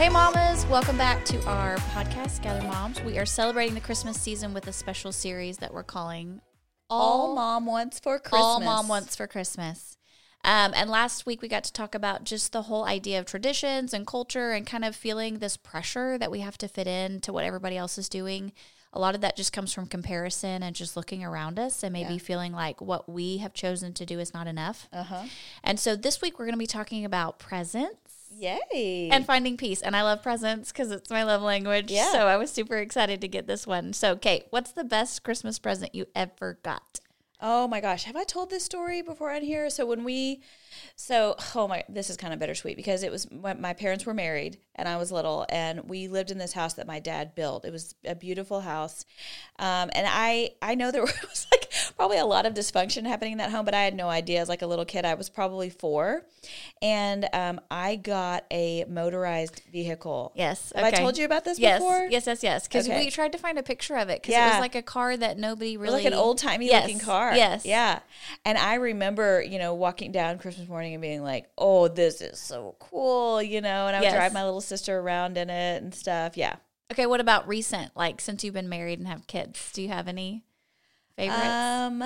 Hey, mamas, welcome back to our podcast, Gather Moms. We are celebrating the Christmas season with a special series that we're calling All Mom Wants for Christmas. All Mom Wants for Christmas. Um, and last week we got to talk about just the whole idea of traditions and culture and kind of feeling this pressure that we have to fit in to what everybody else is doing. A lot of that just comes from comparison and just looking around us and maybe Yeah. feeling like what we have chosen to do is not enough. Uh-huh. And so this week we're going to be talking about presents Yay. and finding peace. And I love presents because it's my love language. Yeah. So I was super excited to get this one. So, Kate, what's the best Christmas present you ever got? Oh my gosh, have I told this story before on here? So when we, so oh my, this is kind of bittersweet because it was when my parents were married and I was little, and we lived in this house that my dad built. It was a beautiful house, um, and I I know there was like probably a lot of dysfunction happening in that home, but I had no idea. As like a little kid, I was probably four, and um, I got a motorized vehicle. Yes. Have I told you about this yes, before? Yes, yes, yes. Because Okay. we tried to find a picture of it because it was like a car that nobody really like an old timey Yes, looking car. Yes. Yeah. And I remember, you know, walking down Christmas morning and being like, oh, this is so cool, you know, and I would Yes. drive my little sister around in it and stuff. Yeah. Okay. What about recent? Like since you've been married and have kids, do you have any favorites? Um,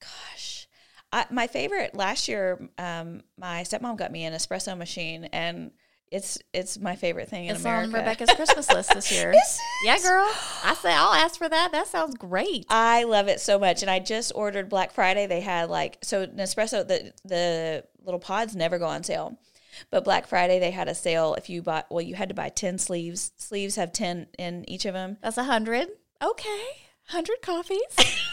gosh. I, my favorite last year, um, my stepmom got me an espresso machine and it's it's my favorite thing in it's America. on Rebecca's Christmas list this year. Yeah, girl. I say I'll ask for that. That sounds great. I love it so much, and I just ordered Black Friday. They had like so Nespresso the the little pods never go on sale, but Black Friday they had a sale. If you bought, well, you had to buy ten sleeves. Sleeves have ten in each of them, That's a hundred. Okay. Hundred coffees.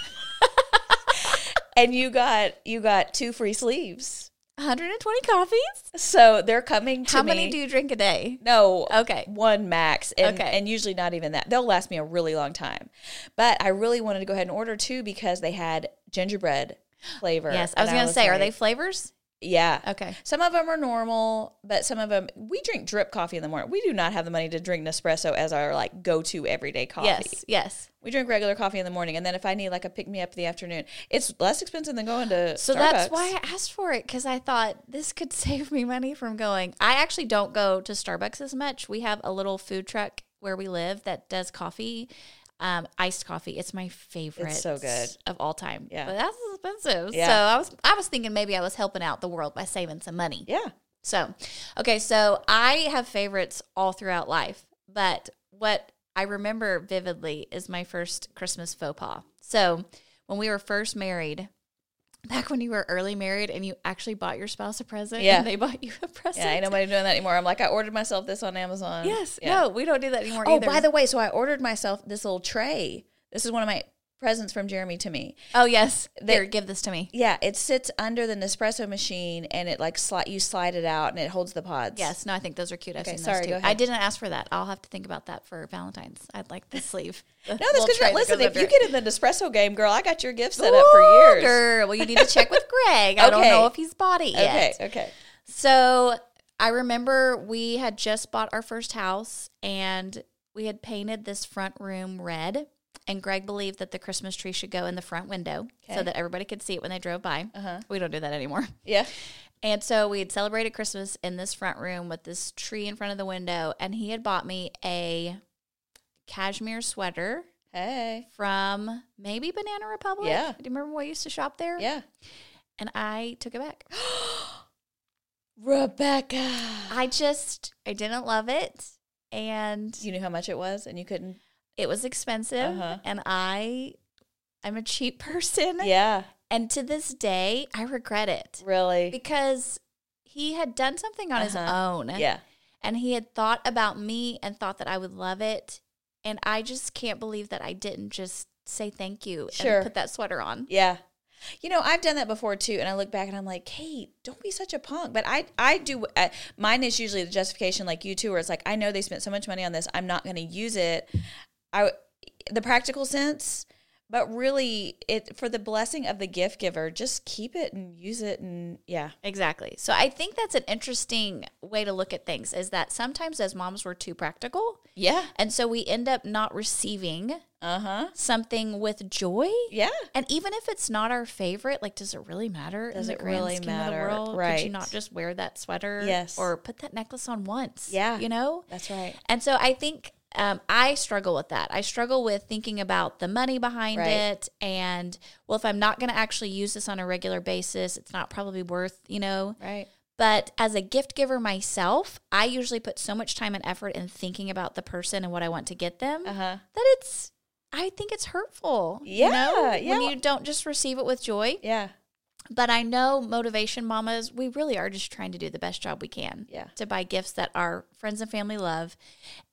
and you got you got two free sleeves. 120 coffees. So they're coming to How me. many do you drink a day? No, Okay. one max, and, Okay. and usually not even that. They'll last me a really long time. But I really wanted to go ahead and order two because they had gingerbread flavor. Yes. I was going to say, are they flavors? Yeah. Okay. Some of them are normal, but some of them we drink drip coffee in the morning. We do not have the money to drink Nespresso as our like go to everyday coffee. Yes. Yes. We drink regular coffee in the morning, and then if I need like a pick me up in the afternoon, it's less expensive than going to So Starbucks. that's why I asked for it because I thought this could save me money from going. I actually don't go to Starbucks as much. We have a little food truck where we live that does coffee, um, iced coffee. It's my favorite. It's so good. of all time. Yeah. but that's expensive. Yeah. So I was I was thinking maybe I was helping out the world by saving some money. Yeah. So, okay, so I have favorites all throughout life, but what I remember vividly is my first Christmas faux pas. So, when we were first married, back when you were early married and you actually bought your spouse a present Yeah. and they bought you a present. Yeah, ain't nobody doing that anymore. I'm like, I ordered myself this on Amazon. Yes, Yeah. no, we don't do that anymore Oh, either. by the way, so I ordered myself this little tray. This is one of my presents from Jeremy to me. oh, yes. They- Here, give this to me. Yeah, it sits under the Nespresso machine, and it like slide you slide it out, and it holds the pods. Yes, no, I think those are cute. I've Okay, seen sorry, those too. I didn't ask for that. I'll have to think about that for Valentine's. I'd like the sleeve. No, that's because listen. If you get in the Nespresso game, girl, I got your gift set up for years. Girl, well, you need to check with Greg. I don't know if he's bought it Okay, okay. So I remember we had just bought our first house and we had painted this front room red. And Greg believed that the Christmas tree should go in the front window Okay. so that everybody could see it when they drove by. Uh-huh. We don't do that anymore. Yeah. And so we had celebrated Christmas in this front room with this tree in front of the window. And he had bought me a cashmere sweater Hey. from maybe Banana Republic. Yeah. Do you remember when I used to shop there? Yeah. And I took it back. Rebecca. I just I didn't love it and You knew how much it was, and you couldn't. It was expensive Uh-huh. and I I'm a cheap person Yeah. and to this day I regret it Really. because he had done something on his Uh-huh. own Yeah. and he had thought about me and thought that I would love it and I just can't believe that I didn't just say thank you Sure. and put that sweater on. Yeah. You know, I've done that before too, and I look back and I'm like, Kate, don't be such a punk. But I, I do. Uh, mine is usually the justification, like you too, where it's like, I know they spent so much money on this, I'm not going to use it. I, the practical sense, but really, it for the blessing of the gift giver, just keep it and use it, and yeah, Exactly. So I think that's an interesting way to look at things is that sometimes as moms we're too practical. yeah, And so we end up not receiving uh huh, something with joy. yeah, And even if it's not our favorite, like, does it really matter? Does it really matter? World? Could you not just wear that sweater? Yes. Or put that necklace on once? Yeah. You know? that's right. And so I think um, I struggle with that. I struggle with thinking about the money behind Right. it. And, well, if I'm not going to actually use this on a regular basis, it's not probably worth, you know, Right. but as a gift giver myself, I usually put so much time and effort in thinking about the person and what I want to get them Uh huh. that it's I think it's hurtful. you know, Yeah, yeah. When you don't just receive it with joy. Yeah. But I know motivation mamas, we really are just trying to do the best job we can. Yeah. To buy gifts that our friends and family love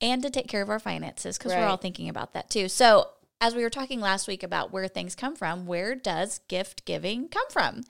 and to take care of our finances because we're all thinking about that too. So as we were talking last week about where things come from, where does gift giving come from?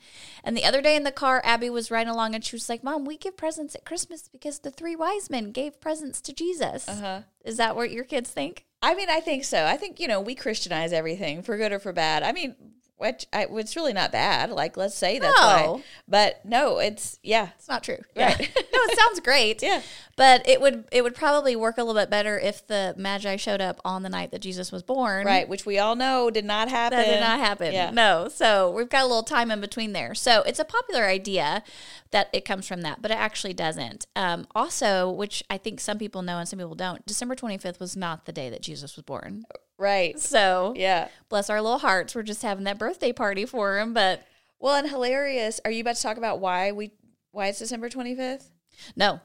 And the other day in the car, Abby was riding along and she was like, Mom, we give presents at Christmas because the three wise men gave presents to Jesus. Uh-huh. Is that what your kids think? I mean, I think so. I think you know we Christianize everything for good or for bad. I mean, which I, it's really not bad. Like, let's say that's No. why. But no, it's yeah, It's not true. Right. Yeah. no, it sounds great. Yeah. But it would it would probably work a little bit better if the Magi showed up on the night that Jesus was born. right. Which we all know did not happen. That did not happen. Yeah. No. So we've got a little time in between there. So it's a popular idea that it comes from that, but it actually doesn't. Um, also, which I think some people know and some people don't, December 25th was not the day that Jesus was born. Right. So Yeah. bless our little hearts. We're just having that birthday party for him. But Well, and hilarious. Are you about to talk about why we why it's December twenty fifth? no,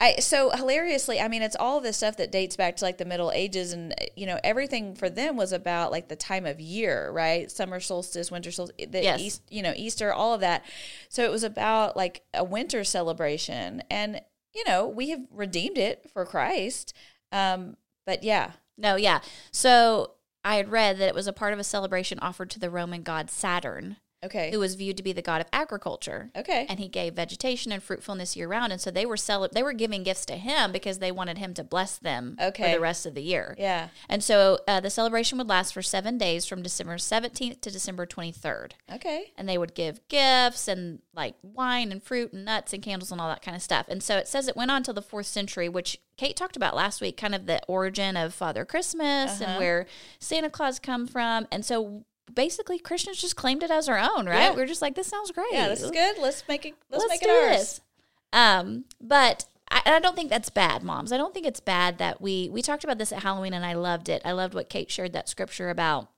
I so hilariously, I mean, it's all this stuff that dates back to like the Middle Ages, and you know, everything for them was about like the time of year, right? Summer solstice, winter solstice, the Yes. East, you know, Easter, all of that. So it was about like a winter celebration, and you know, we have redeemed it for Christ. Um, but yeah, No, yeah. So I had read that it was a part of a celebration offered to the Roman god Saturn, okay, who was viewed to be the god of agriculture. okay, And he gave vegetation and fruitfulness year round, and so they were cele- they were giving gifts to him because they wanted him to bless them Okay. for the rest of the year. yeah, And so uh, the celebration would last for seven days, from December seventeenth to December twenty third okay, and they would give gifts and like wine and fruit and nuts and candles and all that kind of stuff. And so it says it went on till the fourth century, which Kate talked about last week, kind of the origin of Father Christmas Uh-huh. and where Santa Claus come from. And so basically Christians just claimed it as our own, right? Yeah. We're just like, this sounds great. yeah. This is good. Let's make it. Let's, make it do ours. this. Um, but I, I don't think that's bad, moms. I don't think it's bad that we we talked about this at Halloween, and I loved it. I loved what Kate shared that scripture about.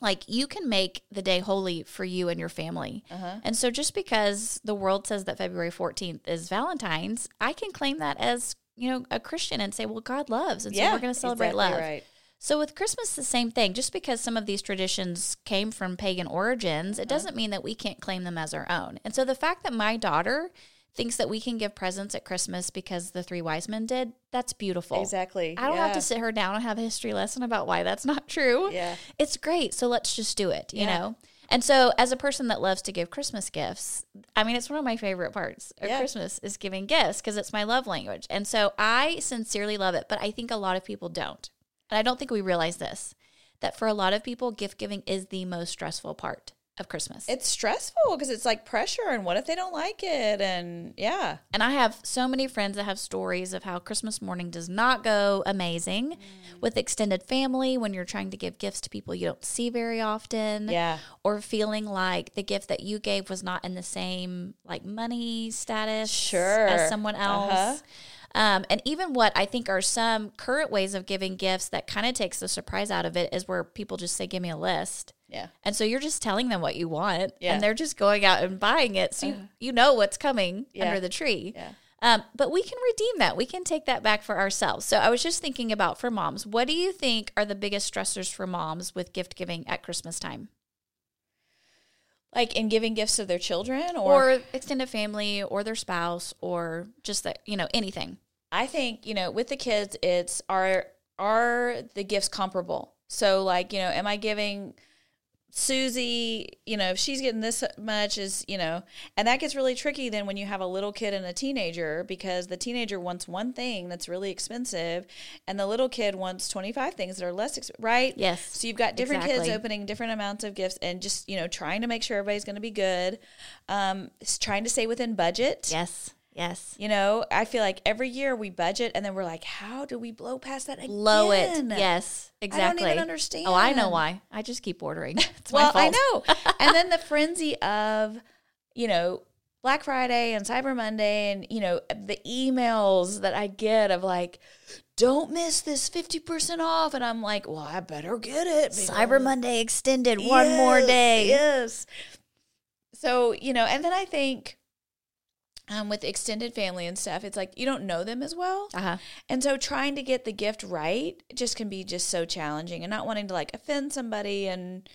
Like you can make the day holy for you and your family, Uh-huh. and so just because the world says that February fourteenth is Valentine's, I can claim that as you know a Christian and say, well, God loves, and so we're going to celebrate exactly love. Right. So with Christmas, the same thing. Just because some of these traditions came from pagan origins, it mm-hmm. doesn't mean that we can't claim them as our own. And so the fact that my daughter thinks that we can give presents at Christmas because the three wise men did, that's beautiful. Exactly. I don't have to sit her down and have a history lesson about why that's not true. Yeah. It's great. So let's just do it, you know? And so, as a person that loves to give Christmas gifts, I mean, it's one of my favorite parts of Yeah. Christmas is giving gifts because it's my love language. And so, I sincerely love it, but I think a lot of people don't. And I don't think we realize this that for a lot of people, gift giving is the most stressful part of Christmas. It's stressful because it's like pressure, and what if they don't like it? And yeah, And I have so many friends that have stories of how Christmas morning does not go amazing Mm. with extended family when you're trying to give gifts to people you don't see very often. Yeah. Or feeling like the gift that you gave was not in the same like money status Sure. as someone else. Uh-huh. Um, and even what I think are some current ways of giving gifts that kind of takes the surprise out of it is where people just say, Give me a list. yeah, And so you're just telling them what you want, Yeah. and they're just going out and buying it. So you, you know what's coming Yeah. under the tree. yeah. Um, but we can redeem that. We can take that back for ourselves. So I was just thinking about for moms, what do you think are the biggest stressors for moms with gift giving at Christmas time? Like in giving gifts to their children, or, Or extended family or their spouse or just that, you know, anything. I think you know, with the kids, it's are are the gifts comparable? So like you know, am I giving Susie, you know, if she's getting this much is, you know, and that gets really tricky then when you have a little kid and a teenager because the teenager wants one thing that's really expensive and the little kid wants 25 things that are less expensive, right? Yes, So you've got different kids opening different amounts of gifts and just, you know, trying to make sure everybody's going to be good. Um, trying to stay within budget. yes, yes. You know, I feel like every year we budget and then we're like, how do we blow past that again? Blow it. Yes, Exactly. I don't even understand. Oh, I know why. I just keep ordering. It's my well, I know. and then the frenzy of, you know, Black Friday and Cyber Monday and, you know, the emails that I get of like, don't miss this 50% off. And I'm like, well, I better get it. Cyber Monday extended one more day. Yes. So, you know, and then I think um, with extended family and stuff, it's like you don't know them as well. Uh-huh. And so trying to get the gift right just can be just so challenging and not wanting to like offend somebody and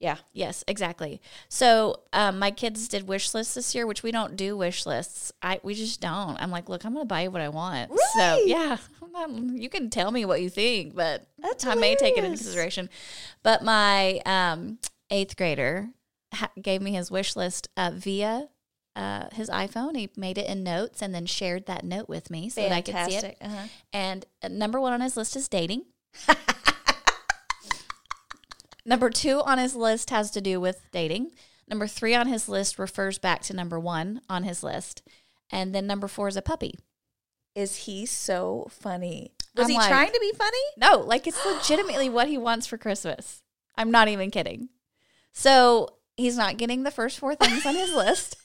yeah. Yes, exactly. So um, my kids did wish lists this year, which we don't do wish lists. I we just don't. I'm like, look, I'm going to buy you what I want. So yeah, not- you can tell me what you think, but That's I may take it into consideration. But my um, eighth grader ha- gave me his wish list uh, via. Uh, his iPhone, he made it in notes and then shared that note with me so that I could see it. Uh-huh. And uh, number one on his list is dating. number two on his list has to do with dating. Number three on his list refers back to number one on his list. And then number four is a puppy. Is he so funny? Was I'm he like- trying to be funny? No, like it's legitimately what he wants for Christmas. I'm not even kidding. So he's not getting the first four things on his list.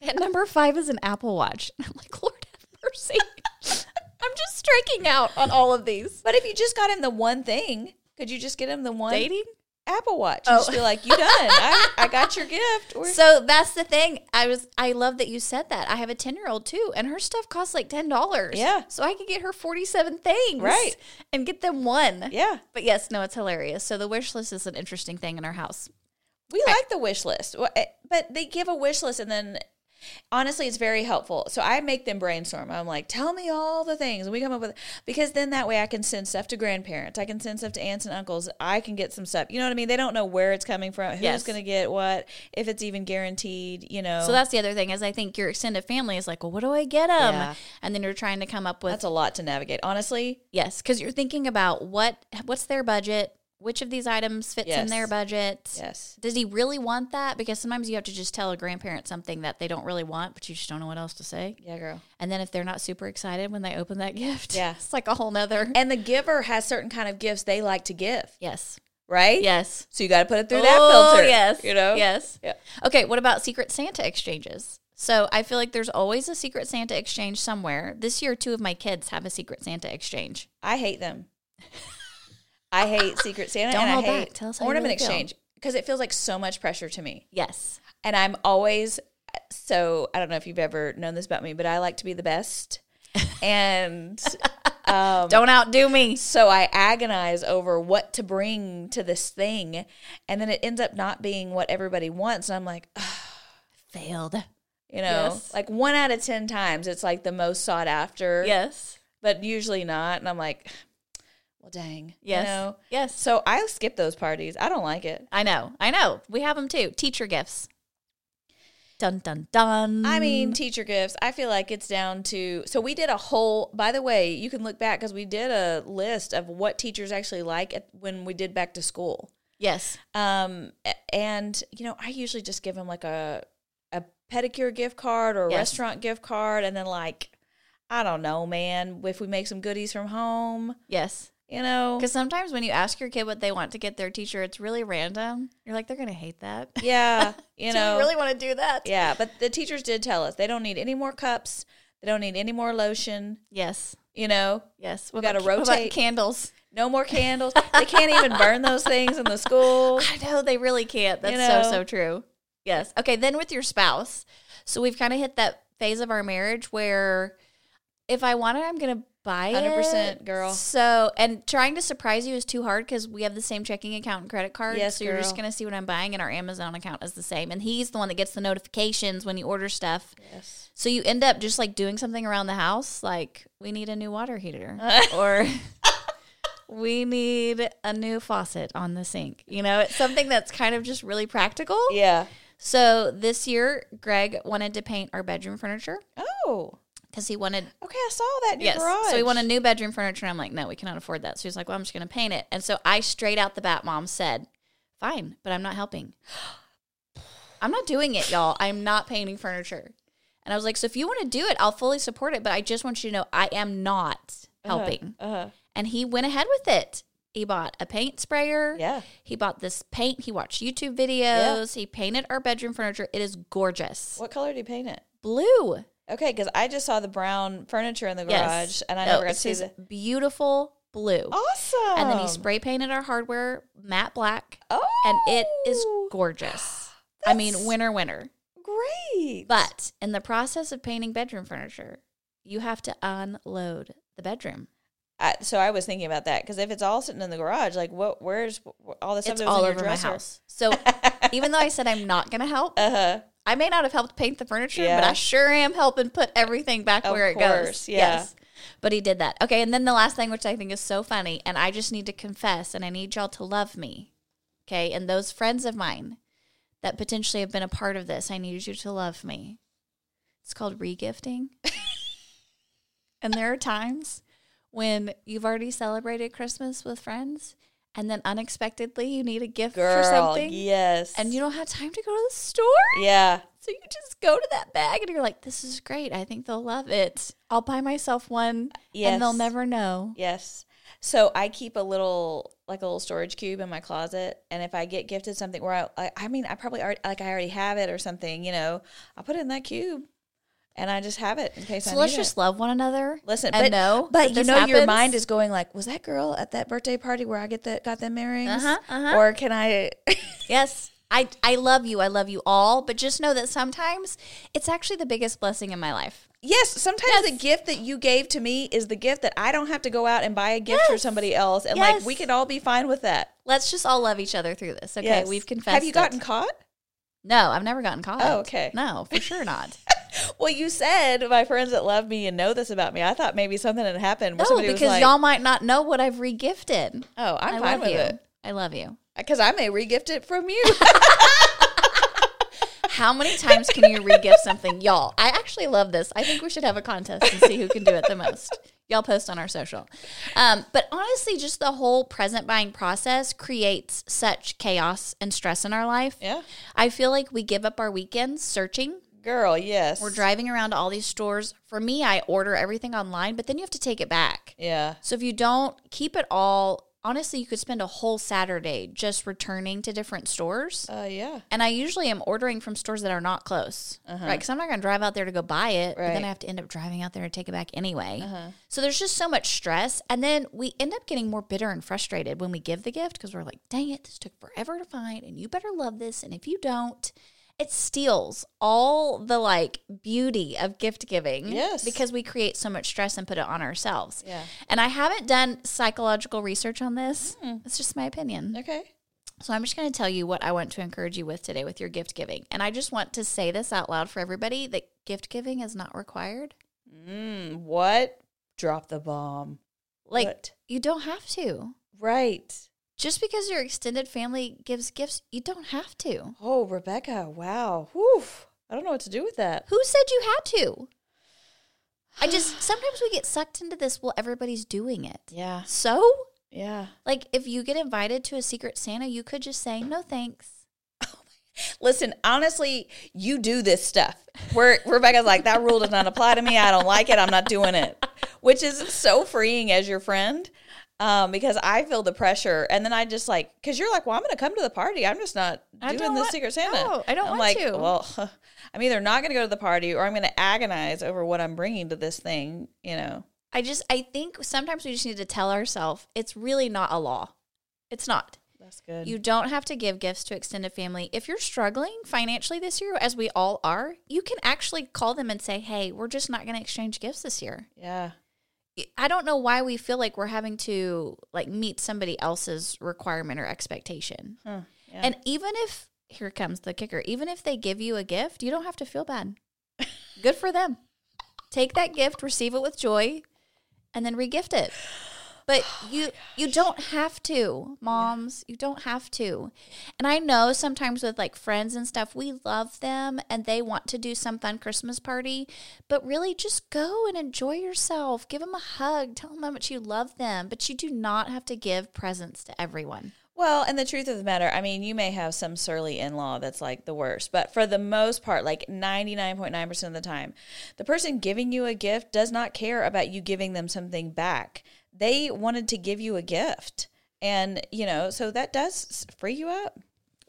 And number five is an Apple Watch. I'm like, Lord have mercy. I'm just striking out on all of these. But if you just got him the one thing, could you just get him the one Dating? Apple Watch? Oh. And just be like, you done. I, I got your gift. So that's the thing. I was I love that you said that. I have a 10-year-old too and her stuff costs like $10. Yeah. So I could get her 47 things. Right. And get them one. yeah. But yes, no, it's hilarious. So the wish list is an interesting thing in our house. We like the wish list, eh, but they give a wish list and then honestly, it's very helpful. So I make them brainstorm. I'm like, tell me all the things. And we come up with, because then that way I can send stuff to grandparents. I can send stuff to aunts and uncles. I can get some stuff. You know what I mean? They don't know where it's coming from, who's Yes. going to get what, if it's even guaranteed, you know. So that's the other thing is I think your extended family is like, well, what do I get them? Yeah. And then you're trying to come up with that's a lot to navigate. Honestly, yes, because you're thinking about what what's their budget, which of these items fits in their budget. yes. Does he really want that? Because sometimes you have to just tell a grandparent something that they don't really want, but you just don't know what else to say. Yeah, girl. And then if they're not super excited when they open that gift, Yeah. it's like a whole nother. And the giver has certain kind of gifts they like to give, Yes. right? Yes. So you got to put it through that Oh, filter. Yes. You know? Yes. Yeah. Okay. What about Secret Santa exchanges? So I feel like there's always a Secret Santa exchange somewhere. This year, two of my kids have a Secret Santa exchange. I hate them. I hate Secret Santa Don't and I hold hate back. Tell us how you ornament really feel. exchange because it feels like so much pressure to me. Yes. And I'm always so I don't know if you've ever known this about me, but I like to be the best. And um, Don't outdo me. so I agonize over what to bring to this thing, and then it ends up not being what everybody wants. And I'm like, ugh, Failed. you know, Yes. like one out of ten times, it's like the most sought after. Yes. but usually not. And I'm like, well, dang. Yes. You know? Yes. So I skip those parties. I don't like it. I know. I know. We have them too. Teacher gifts. Dun dun dun. I mean, teacher gifts, I feel like it's down to. So we did a whole, by the way, you can look back because we did a list of what teachers actually like at, when we did back to school. yes. Um, and, you know, I usually just give them like a, a pedicure gift card or a Yes. restaurant gift card. And then, like, I don't know, man, if we make some goodies from home, Yes. You know. Because sometimes when you ask your kid what they want to get their teacher, it's really random. You're like, they're gonna hate that. Yeah. You know, you really want to do that? Yeah, but the teachers did tell us they don't need any more cups. They don't need any more lotion. Yes. You know, Yes. We gotta about- what about rotate. candles. no more candles. they can't even burn those things in the school. I know they really can't. That's You know? so so true. Yes. Okay. Then with your spouse, so we've kind of hit that phase of our marriage where if I want it, I'm gonna buy 100%, girl. So and trying to surprise you is too hard because we have the same checking account and credit card. Yes, so you're just gonna see what I'm buying, and our Amazon account is the same. And he's the one that gets the notifications when you order stuff. Yes. So you end up just like doing something around the house, like we need a new water heater, or we need a new faucet on the sink. You know, it's something that's kind of just really practical. Yeah. So this year, Greg wanted to paint our bedroom furniture Oh. Because he wanted Okay, I saw that yes. garage. So we wanted new bedroom furniture. I'm like, no, we cannot afford that. So he's like, well, I'm just going to paint it. And so I straight out the bat, mom said, fine, but I'm not helping. I'm not doing it, y'all. I'm not painting furniture. And I was like, so if you want to do it, I'll fully support it. But I just want you to know I am not helping. Uh-huh. And he went ahead with it. He bought a paint sprayer. Yeah. He bought this paint. He watched YouTube videos. He painted our bedroom furniture. It is gorgeous. What color did he paint it? Blue. Okay, because I just saw the brown furniture in the garage, Yes. and I No, never got to see the. beautiful blue. Awesome. And then he spray painted our hardware matte black. Oh, And it is gorgeous. I mean, winner, winner. great. But in the process of painting bedroom furniture, you have to unload the bedroom. I, so I was thinking about that because if it's all sitting in the garage, like what? Where's wh- all the stuff It's all in your over my house. So even though I said I'm not going to help, Uh huh. I may not have helped paint the furniture, but I sure am helping put everything back Of where it course, goes. yeah. But he did that. Okay, and then the last thing, which I think is so funny, and I just need to confess, and I need y'all to love me. Okay, and those friends of mine that potentially have been a part of this, I need you to love me. It's called regifting. and there are times when you've already celebrated Christmas with friends, and then unexpectedly you need a gift for something, yes. and you don't have time to go to the store. yeah. So you just go to that bag and you're like, this is great. I think they'll love it. I'll buy myself one and they'll never know. Yes. So I keep a little like a little storage cube in my closet, and if I get gifted something where I, I, I mean, I probably already like I already have it or something, you know, I'll put it in that cube, and I just have it in case So need let's it. just love one another. Listen, but know but you know your mind is going like, was that girl at that birthday party where I get the got them earrings, Uh-huh, uh-huh. or can I? Yes. I, I love you. I love you all. But just know that sometimes it's actually the biggest blessing in my life. yes, sometimes the gift that you gave to me is the gift that I don't have to go out and buy a gift for somebody else, and Yes. like we can all be fine with that. Let's just all love each other through this. Okay. Yes. We've confessed. Have you it. gotten caught? No, I've never gotten caught. Oh, okay. No, for sure not. Well, you said my friends that love me and know this about me. I thought maybe something had happened no, somebody because was like, y'all might not know what I've regifted. "Oh, I'm I fine love with you. it," I love you. because I may regift it from you. How many times can you regift something? Y'all, I actually love this. I think we should have a contest and see who can do it the most. Y'all post on our social. Um, but honestly, just the whole present buying process creates such chaos and stress in our life. yeah, I feel like we give up our weekends searching. Girl, yes, We're driving around to all these stores. For me, I order everything online, but then you have to take it back. yeah, So if you don't keep it all, honestly, you could spend a whole Saturday just returning to different stores. uh, yeah, And I usually am ordering from stores that are not close, right? Because I'm not going to drive out there to go buy it, but then Right. I have to end up driving out there and take it back anyway. So there's just so much stress, and then we end up getting more bitter and frustrated when we give the gift because we're like, "Dang it, this took forever to find, and you better love this, and if you don't." It steals all the like beauty of gift giving. Yes. Because we create so much stress and put it on ourselves. Yeah. And I haven't done psychological research on this. It's just my opinion. okay, So I'm just going to tell you what I want to encourage you with today with your gift giving. And I just want to say this out loud for everybody that gift giving is not required. mm, what? Drop the bomb, Like What? you don't have to. right? Just because your extended family gives gifts, you don't have to. Oh, Rebecca, wow, Whew. I don't know what to do with that. Who said you had to? I just sometimes we get sucked into this well everybody's doing it. Yeah, So, yeah. like if you get invited to a secret Santa, you could just say no thanks. Listen, honestly, you do this stuff. Where Rebecca's like, that rule does not apply to me. I don't like it. I'm not doing it. Which is so freeing as your friend. Um, because I feel the pressure, and then I just like, because you're like, well, I'm going to come to the party. I'm just not I doing the Secret Santa. no, I don't I'm want like, to. Well, I'm either not going to go to the party, or I'm going to agonize over what I'm bringing to this thing. You know, I just I think sometimes we just need to tell ourselves it's really not a law. It's not. that's good. You don't have to give gifts to extended family. If you're struggling financially this year, as we all are, you can actually call them and say, hey, we're just not going to exchange gifts this year. yeah, I don't know why we feel like we're having to like meet somebody else's requirement or expectation. Huh, yeah. And even if here comes the kicker, even if they give you a gift, you don't have to feel bad. Good for them. Take that gift, receive it with joy, and then regift it. But you oh you don't have to, moms. You don't have to. And I know sometimes with like friends and stuff, we love them and they want to do some fun Christmas party, but really just go and enjoy yourself. Give them a hug, tell them how much you love them, but you do not have to give presents to everyone. Well, and the truth of the matter, I mean, you may have some surly in law that's like the worst, but for the most part, like 99.9% of the time, the person giving you a gift does not care about you giving them something back. They wanted to give you a gift. And, you know, so that does free you up.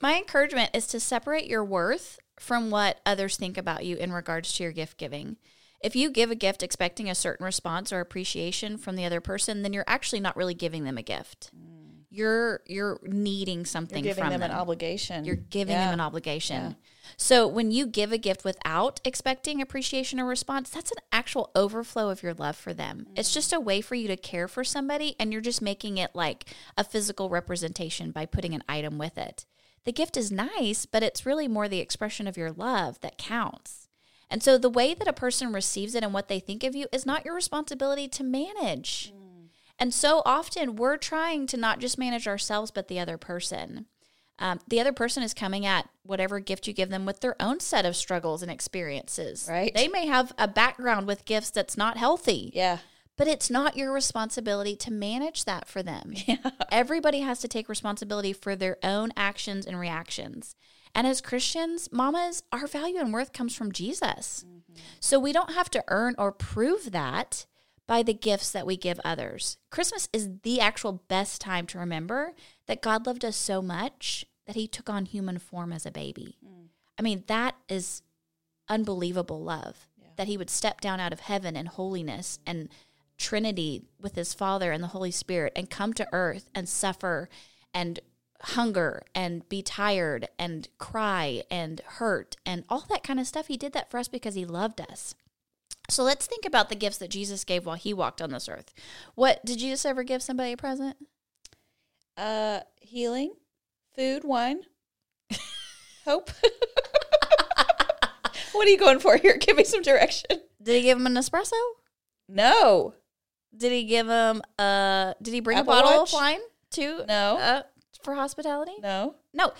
My encouragement is to separate your worth from what others think about you in regards to your gift giving. If you give a gift expecting a certain response or appreciation from the other person, then you're actually not really giving them a gift. Mm you're you're needing something you're giving from them, them, an obligation. You're giving yeah. them an obligation. Yeah. So when you give a gift without expecting appreciation or response, that's an actual overflow of your love for them. Mm. It's just a way for you to care for somebody and you're just making it like a physical representation by putting an item with it. The gift is nice, but it's really more the expression of your love that counts. And so the way that a person receives it and what they think of you is not your responsibility to manage. Mm. And so often we're trying to not just manage ourselves, but the other person. Um, the other person is coming at whatever gift you give them with their own set of struggles and experiences. Right. They may have a background with gifts that's not healthy. Yeah. But it's not your responsibility to manage that for them. Yeah. Everybody has to take responsibility for their own actions and reactions. And as Christians, mamas, our value and worth comes from Jesus. Mm-hmm. So we don't have to earn or prove that by the gifts that we give others. Christmas is the actual best time to remember that God loved us so much that he took on human form as a baby. Mm. I mean, that is unbelievable love yeah. that he would step down out of heaven and holiness and Trinity with his Father and the Holy Spirit and come to earth and suffer and hunger and be tired and cry and hurt and all that kind of stuff. He did that for us because he loved us. So let's think about the gifts that Jesus gave while he walked on this earth. What did Jesus ever give somebody a present? Uh, healing, food, wine, hope. what are you going for here? Give me some direction. Did he give him an espresso? No. Did he give him uh did he bring Apple a bottle Watch? of wine too? No. Uh, for hospitality? No. No.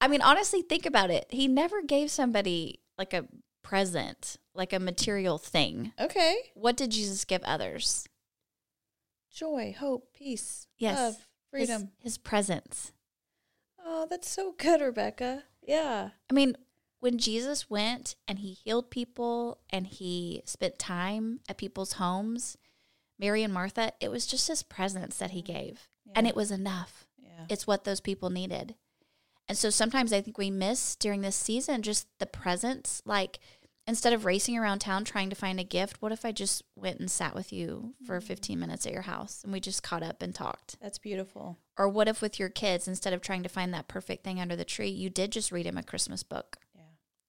I mean honestly think about it. He never gave somebody like a present, like a material thing. Okay. What did Jesus give others? Joy, hope, peace, Yes. love, freedom. His, his presence. Oh, that's so good, Rebecca. Yeah. I mean, when Jesus went and he healed people and he spent time at people's homes, Mary and Martha, it was just his presence that he gave. Yeah. And it was enough. Yeah. It's what those people needed. And so sometimes I think we miss during this season just the presence. Like instead of racing around town trying to find a gift, what if I just went and sat with you for Mm-hmm. 15 minutes at your house and we just caught up and talked? That's beautiful. Or what if with your kids, instead of trying to find that perfect thing under the tree, you did just read him a Christmas book? Yeah.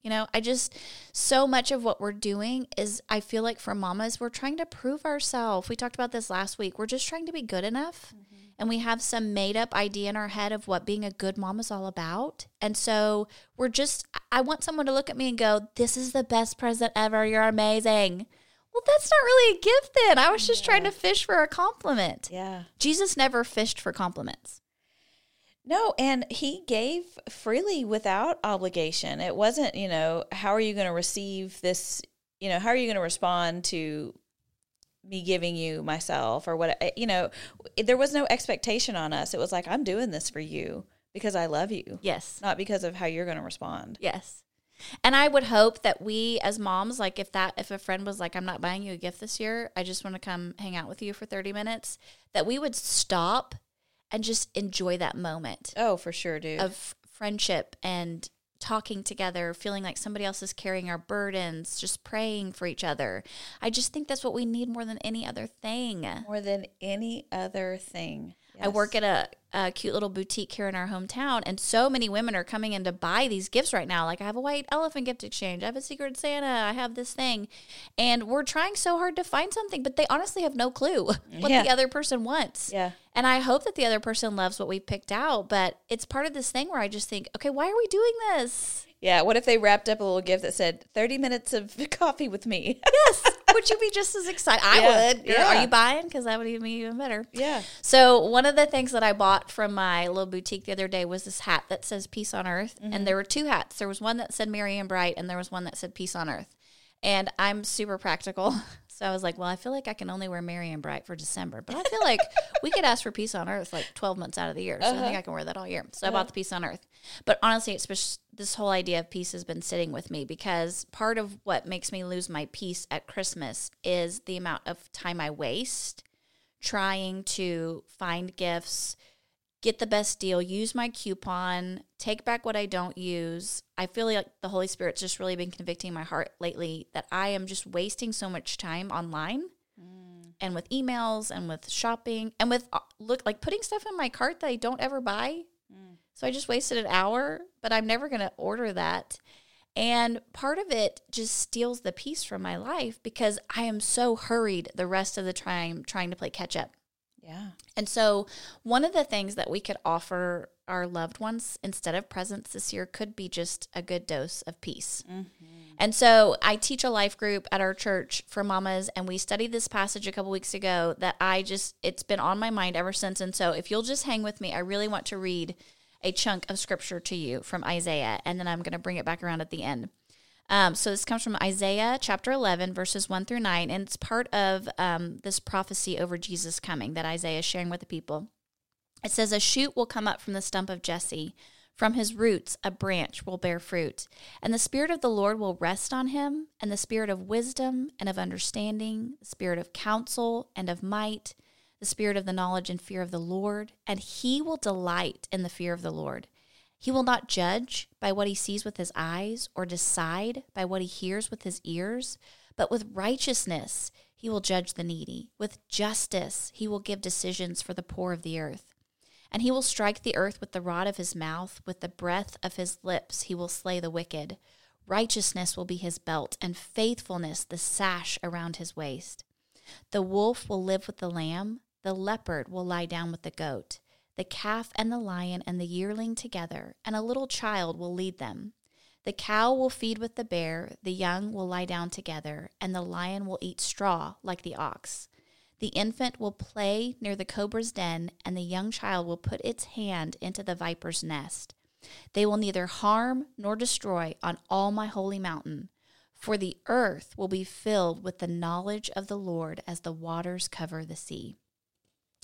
You know, I just, so much of what we're doing is, I feel like for mamas, we're trying to prove ourselves. We talked about this last week. We're just trying to be good enough. Mm-hmm. And we have some made up idea in our head of what being a good mom is all about. And so we're just, I want someone to look at me and go, This is the best present ever. You're amazing. Well, that's not really a gift then. I was just trying to fish for a compliment. Yeah. Jesus never fished for compliments. No, and he gave freely without obligation. It wasn't, you know, how are you going to receive this, you know, how are you going to respond to me giving you myself or what, eh, you know, there was no expectation on us. It was like, I'm doing this for you because I love you, Yes. not because of how you're going to respond. Yes. And I would hope that we as moms, like if that if a friend was like, I'm not buying you a gift this year, I just want to come hang out with you for 30 minutes, that we would stop and just enjoy that moment Oh, for sure, dude. of friendship and talking together, feeling like somebody else is carrying our burdens, just praying for each other. I just think that's what we need more than any other thing. More than any other thing. I work at a, a cute little boutique here in our hometown, and so many women are coming in to buy these gifts right now. Like, I have a white elephant gift exchange, I have a secret Santa, I have this thing. And we're trying so hard to find something, but they honestly have no clue what Yeah. the other person wants. Yeah. And I hope that the other person loves what we picked out, but it's part of this thing where I just think, okay, why are we doing this? Yeah. What if they wrapped up a little gift that said 30 minutes of coffee with me? Yes, would you be just as excited? I Yeah, would. yeah. Are you buying? Because that would even be even better. Yeah. So one of the things that I bought from my little boutique the other day was this hat that says "Peace on Earth," Mm-hmm. and there were two hats. There was one that said "Merry and Bright," and there was one that said "Peace on Earth." And I'm super practical, so I was like, "Well, I feel like I can only wear Merry and Bright for December, but I feel like we could ask for Peace on Earth like 12 months out of the year, so I Uh-huh. think I can wear that all year." So I bought the Peace on Earth. But honestly, it's this whole idea of peace has been sitting with me because part of what makes me lose my peace at Christmas is the amount of time I waste trying to find gifts, get the best deal, use my coupon, take back what I don't use. I feel like the Holy Spirit's just really been convicting my heart lately that I am just wasting so much time online and with emails and with shopping and with uh, look like putting stuff in my cart that I don't ever buy. So I just wasted an hour, but I'm never going to order that. And part of it just steals the peace from my life because I am so hurried the rest of the time trying to play catch up. Yeah. And so, one of the things that we could offer our loved ones instead of presents this year could be just a good dose of peace. Mm-hmm. And so, I teach a life group at our church for mamas, and we studied this passage a couple weeks ago that I just, it's been on my mind ever since. And so, if you'll just hang with me, I really want to read a chunk of scripture to you from Isaiah, and then I'm going to bring it back around at the end. Um, so this comes from Isaiah chapter 11, verses 1 through 9, and it's part of um, this prophecy over Jesus coming that Isaiah is sharing with the people. It says, A shoot will come up from the stump of Jesse. From his roots, a branch will bear fruit. And the Spirit of the Lord will rest on him, and the Spirit of wisdom and of understanding, the Spirit of counsel and of might, the Spirit of the knowledge and fear of the Lord. And he will delight in the fear of the Lord. He will not judge by what he sees with his eyes or decide by what he hears with his ears, but with righteousness he will judge the needy. With justice he will give decisions for the poor of the earth. And he will strike the earth with the rod of his mouth, with the breath of his lips he will slay the wicked. Righteousness will be his belt, and faithfulness the sash around his waist. The wolf will live with the lamb, the leopard will lie down with the goat the calf and the lion and the yearling together, and a little child will lead them. The cow will feed with the bear, the young will lie down together, and the lion will eat straw like the ox. The infant will play near the cobra's den, and the young child will put its hand into the viper's nest. They will neither harm nor destroy on all my holy mountain, for the earth will be filled with the knowledge of the Lord as the waters cover the sea.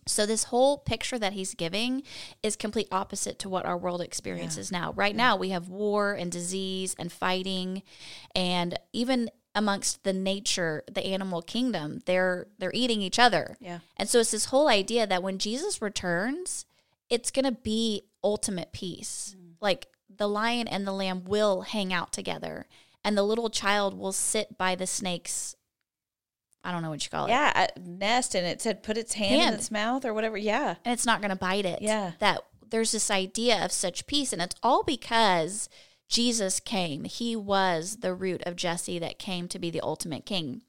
So this whole picture that he's giving is complete opposite to what our world experiences now. Right now we have war and disease and fighting and even amongst the nature, the animal kingdom, they're they're eating each other. Yeah. And so it's this whole idea that when Jesus returns, it's going to be ultimate peace. Mm. Like the lion and the lamb will hang out together and the little child will sit by the snake's I don't know what you call it. Yeah. nest and it said put its hand, Hand. in its mouth or whatever. Yeah. and it's not going to bite it. Yeah. That there's this idea of such peace, and it's all because Jesus came. He was the root of Jesse that came to be the ultimate king.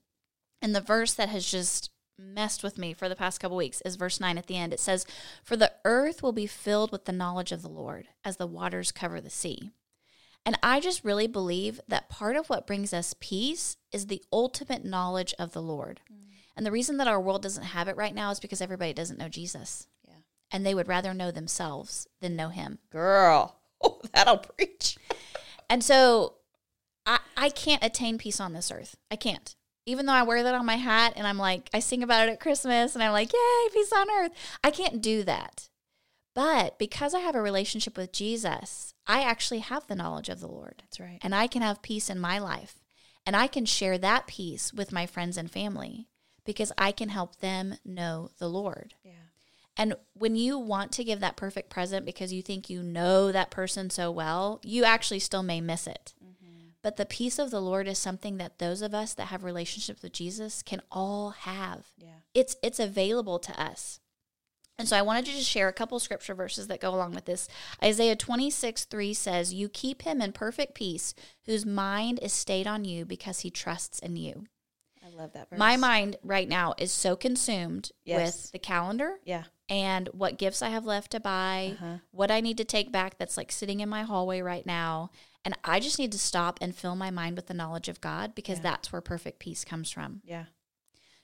And the verse that has just messed with me for the past couple weeks is verse 9 at the end. It says, For the earth will be filled with the knowledge of the Lord as the waters cover the sea. And I just really believe that part of what brings us peace is the ultimate knowledge of the Lord. Mm. And the reason that our world doesn't have it right now is because everybody doesn't know Jesus. Yeah. And they would rather know themselves than know him. Girl. Oh, that'll preach. And so I, I can't attain peace on this earth. I can't. Even though I wear that on my hat and I'm like, I sing about it at Christmas and I'm like, yay, peace on earth. I can't do that. But because I have a relationship with Jesus, I actually have the knowledge of the Lord. That's right. And I can have peace in my life. And I can share that peace with my friends and family because I can help them know the Lord. Yeah. And when you want to give that perfect present because you think you know that person so well, you actually still may miss it. Mm-hmm. But the peace of the Lord is something that those of us that have relationships with Jesus can all have. Yeah. It's it's available to us. And so I wanted to just share a couple scripture verses that go along with this. Isaiah 26, 3 says, You keep him in perfect peace, whose mind is stayed on you because he trusts in you. I love that verse. My mind right now is so consumed Yes. with the calendar Yeah. and what gifts I have left to buy, Uh-huh. what I need to take back that's like sitting in my hallway right now, And I just need to stop and fill my mind with the knowledge of God because Yeah. that's where perfect peace comes from. Yeah.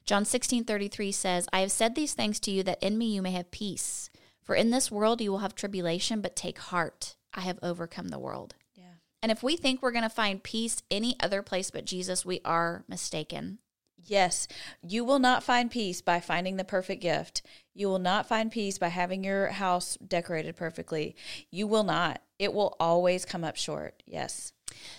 John 16:33 says, I have said these things to you that in me you may have peace. For in this world you will have tribulation, but take heart. I have overcome the world. Yeah. And if we think we're going to find peace any other place but Jesus, we are mistaken. Yes, you will not find peace by finding the perfect gift. You will not find peace by having your house decorated perfectly. You will not. It will always come up short. Yes.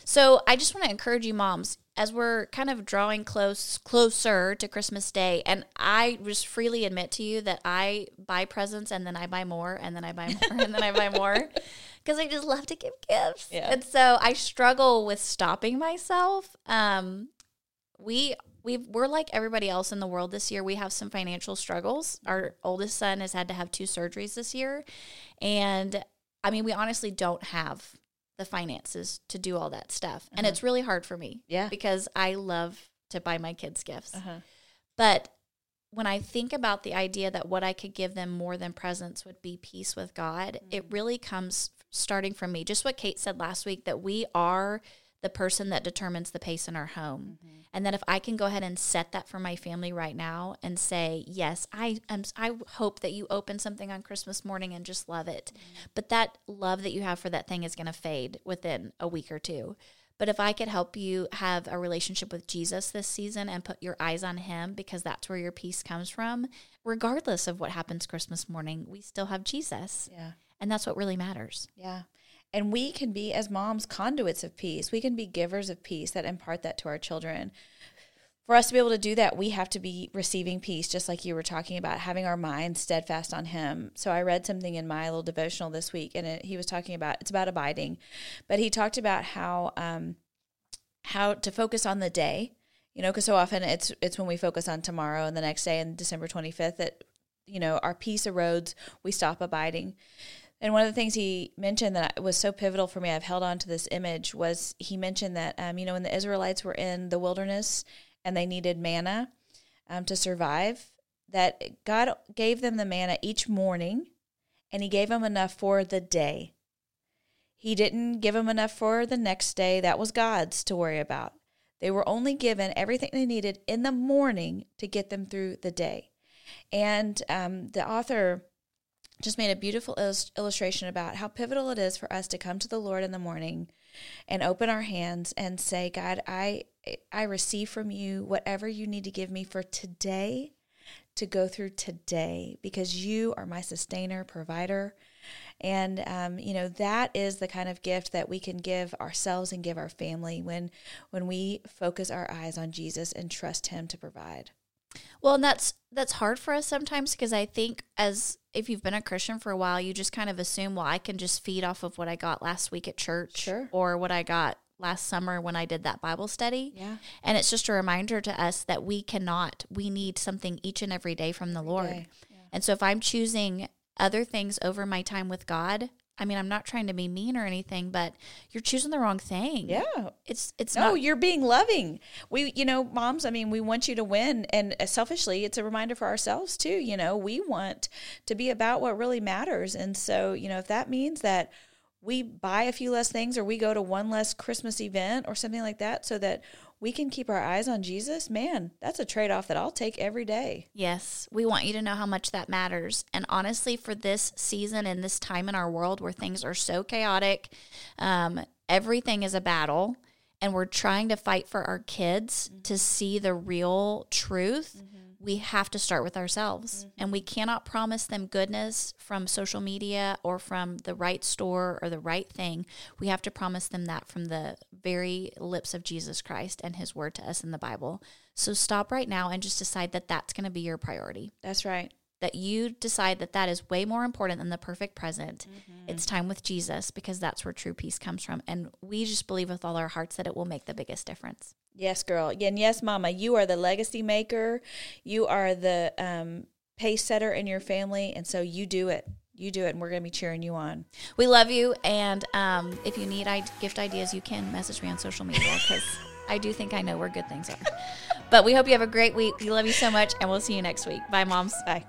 So I just want to encourage you, moms, as we're kind of drawing close closer to Christmas Day, and I just freely admit to you that I buy presents and then I buy more and then I buy more and then I buy more because I just love to give gifts. Yeah. And so I struggle with stopping myself. Um, we we we're like everybody else in the world this year. We have some financial struggles. Our oldest son has had to have two surgeries this year, and I mean, we honestly don't have the finances to do all that stuff, and it's really hard for me. Yeah. because I love to buy my kids gifts, Uh-huh. but when I think about the idea that what I could give them more than presents would be peace with God, it really comes starting from me. Just what Kate said last week that we are the person that determines the pace in our home. Mm-hmm. And that if I can go ahead and set that for my family right now and say, yes, I am I hope that you open something on Christmas morning and just love it. Mm-hmm. But that love that you have for that thing is going to fade within a week or two. But if I could help you have a relationship with Jesus this season and put your eyes on him because that's where your peace comes from, regardless of what happens Christmas morning, we still have Jesus. Yeah. And that's what really matters. Yeah. And we can be, as moms, conduits of peace. We can be givers of peace that impart that to our children. For us to be able to do that, we have to be receiving peace, just like you were talking about, having our minds steadfast on Him. So I read something in my little devotional this week, and it, he was talking about it's about abiding, but he talked about how um, how to focus on the day. You know, because so often it's it's when we focus on tomorrow and the next day and December twenty fifth that you know our peace erodes. We stop abiding. And one of the things he mentioned that was so pivotal for me, I've held on to this image, was he mentioned that, um, you know, when the Israelites were in the wilderness and they needed manna um, to survive, that God gave them the manna each morning and he gave them enough for the day. He didn't give them enough for the next day. That was God's to worry about. They were only given everything they needed in the morning to get them through the day. And um, the author just made a beautiful illus- illustration about how pivotal it is for us to come to the Lord in the morning and open our hands and say, God, I I receive from you whatever you need to give me for today to go through today because you are my sustainer, provider. And um, you know that is the kind of gift that we can give ourselves and give our family when when we focus our eyes on Jesus and trust Him to provide. Well, and that's that's hard for us sometimes because I think as if you've been a Christian for a while, you just kind of assume, well, I can just feed off of what I got last week at church Sure. or what I got last summer when I did that Bible study. Yeah. And it's just a reminder to us that we cannot. We need something each and every day from the Lord. day. And so if I'm choosing other things over my time with God, I mean, I'm not trying to be mean or anything, but you're choosing the wrong thing. Yeah. It's it's No, not you're being loving. We, you know, moms, I mean, we want you to win. And uh, selfishly, it's a reminder for ourselves too. You know, we want to be about what really matters. And so, you know, if that means that we buy a few less things or we go to one less Christmas event or something like that so that we can keep our eyes on Jesus, man, that's a trade off that I'll take every day. Yes, we want you to know how much that matters. And honestly, for this season and this time in our world where things are so chaotic, um, everything is a battle, and we're trying to fight for our kids to see the real truth. We have to start with ourselves. And we mm-hmm. cannot promise them goodness from social media or from the right store or the right thing. We have to promise them that from the very lips of Jesus Christ and his word to us in the Bible. So stop right now and just decide that that's going to be your priority. That's right. That you decide that that is way more important than the perfect present. It's time with Jesus because that's where true peace comes from. And we just believe with all our hearts that it will make the biggest difference. Yes, girl. And yes, mama, you are the legacy maker. You are the um, pace setter in your family. And so you do it. You do it. And we're going to be cheering you on. We love you. And um, if you need I- gift ideas, you can message me on social media because I do think I know where good things are. But we hope you have a great week. We love you so much. And we'll see you next week. Bye, moms. Bye.